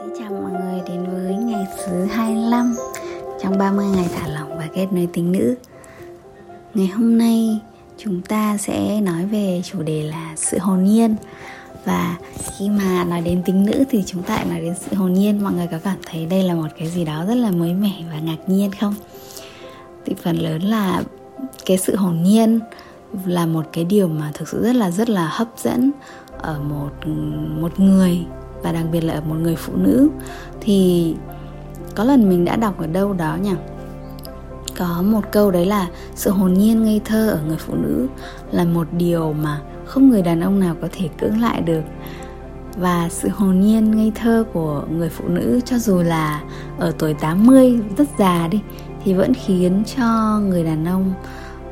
Xin chào mọi người, đến với ngày thứ 25 trong 30 ngày thả lỏng và kết nối tính nữ. Ngày hôm nay, chúng ta sẽ nói về chủ đề là sự hồn nhiên. Và khi mà nói đến tính nữ thì chúng ta lại nói đến sự hồn nhiên. Mọi người có cảm thấy đây là một cái gì đó rất là mới mẻ và ngạc nhiên không? Thì phần lớn là cái sự hồn nhiên là một cái điều mà thực sự rất là rất là hấp dẫn ở một một người và đặc biệt là ở một người phụ nữ. Thì có lần mình đã đọc ở đâu đó nhỉ? Có một câu đấy là sự hồn nhiên ngây thơ ở người phụ nữ là một điều mà không người đàn ông nào có thể cưỡng lại được. Và sự hồn nhiên ngây thơ của người phụ nữ cho dù là ở tuổi 80 rất già đi thì vẫn khiến cho người đàn ông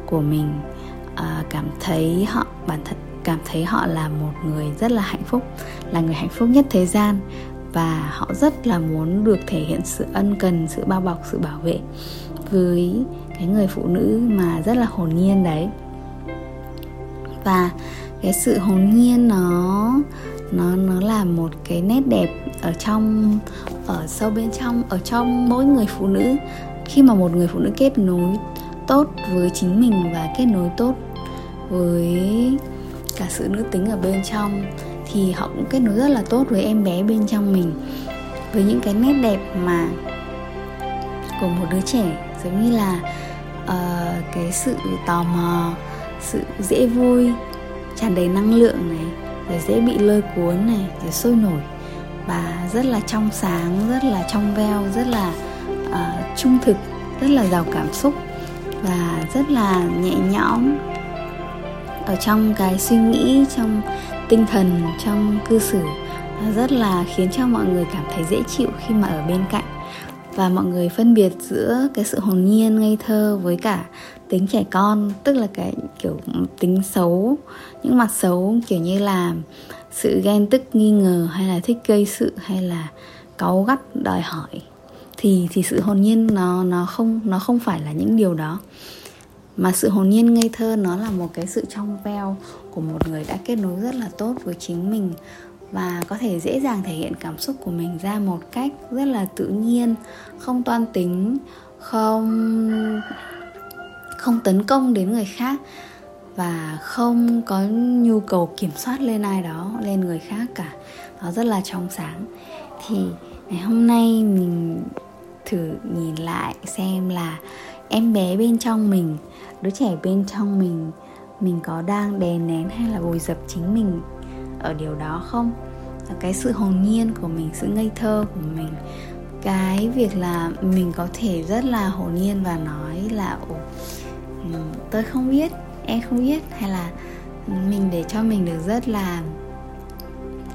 của mình uh, cảm thấy họ bản thân cảm thấy họ là một người rất là hạnh phúc, là người hạnh phúc nhất thế gian và họ rất là muốn được thể hiện sự ân cần, sự bao bọc, sự bảo vệ với cái người phụ nữ mà rất là hồn nhiên đấy. Và cái sự hồn nhiên nó nó nó là một cái nét đẹp ở trong, ở sâu bên trong, ở trong mỗi người phụ nữ. Khi mà một người phụ nữ kết nối tốt với chính mình và kết nối tốt với sự nữ tính ở bên trong thì họ cũng kết nối rất là tốt với em bé bên trong mình. Với những cái nét đẹp mà của một đứa trẻ giống như là uh, cái sự tò mò sự dễ vui tràn đầy năng lượng này rồi dễ bị lôi cuốn này rồi sôi nổi. Và rất là trong sáng rất là trong veo rất là uh, trung thực rất là giàu cảm xúc và rất là nhẹ nhõm ở trong cái suy nghĩ, trong tinh thần, trong cư xử rất là khiến cho mọi người cảm thấy dễ chịu khi mà ở bên cạnh. Và mọi người phân biệt giữa cái sự hồn nhiên, ngây thơ với cả tính trẻ con, tức là cái kiểu tính xấu, những mặt xấu kiểu như là sự ghen tức, nghi ngờ, hay là thích gây sự, hay là cáu gắt, đòi hỏi, thì thì sự hồn nhiên nó nó không nó không phải là những điều đó mà sự hồn nhiên ngây thơ nó là một cái sự trong veo của một người đã kết nối rất là tốt với chính mình và có thể dễ dàng thể hiện cảm xúc của mình ra một cách rất là tự nhiên, không toan tính, không không tấn công đến người khác và không có nhu cầu kiểm soát lên ai đó, lên người khác cả. Nó rất là trong sáng. Thì ngày hôm nay mình thử nhìn lại xem là em bé bên trong mình, đứa trẻ bên trong mình mình có đang đè nén hay là bồi dập chính mình ở điều đó không? Cái sự hồn nhiên của mình, sự ngây thơ của mình, cái việc là mình có thể rất là hồn nhiên và nói là, ồ tôi không biết, em không biết. Hay là mình để cho mình được rất là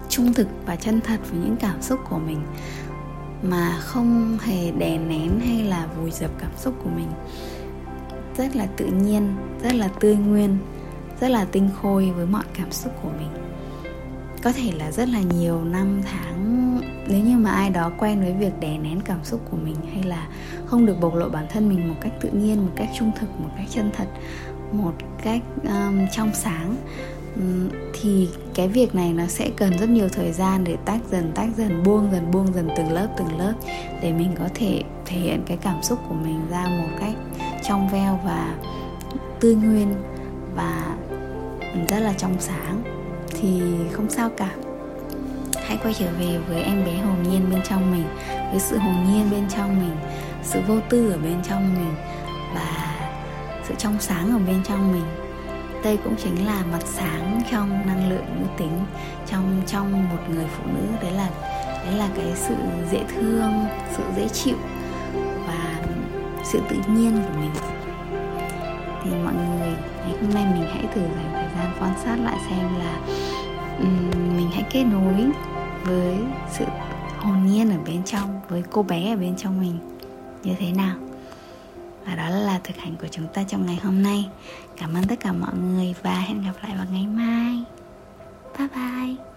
trung thực và chân thật với những cảm xúc của mình mà không hề đè nén hay là vùi dập cảm xúc của mình. Rất là tự nhiên rất là tươi nguyên rất là tinh khôi với mọi cảm xúc của mình. Có thể là rất là nhiều năm tháng nếu như mà ai đó quen với việc đè nén cảm xúc của mình hay là không được bộc lộ bản thân mình một cách tự nhiên một cách trung thực một cách chân thật một cách um, trong sáng um, thì cái việc này nó sẽ cần rất nhiều thời gian để tách dần tách dần, buông dần buông dần từng lớp từng lớp để mình có thể thể hiện cái cảm xúc của mình ra một cách trong veo và tươi nguyên và rất là trong sáng. Thì không sao cả. Hãy quay trở về với em bé hồn nhiên bên trong mình, với sự hồn nhiên bên trong mình, sự vô tư ở bên trong mình và sự trong sáng ở bên trong mình đây cũng chính là mặt sáng trong năng lượng nữ tính trong trong một người phụ nữ. Đấy là đấy là cái sự dễ thương sự dễ chịu và sự tự nhiên của mình. Thì mọi người ngày hôm nay mình hãy thử dành thời gian quan sát lại xem là um, mình hãy kết nối với sự hồn nhiên ở bên trong với cô bé ở bên trong mình như thế nào. Và đó là thực hành của chúng ta trong ngày hôm nay. Cảm ơn tất cả mọi người và hẹn gặp lại vào ngày mai. Bye bye.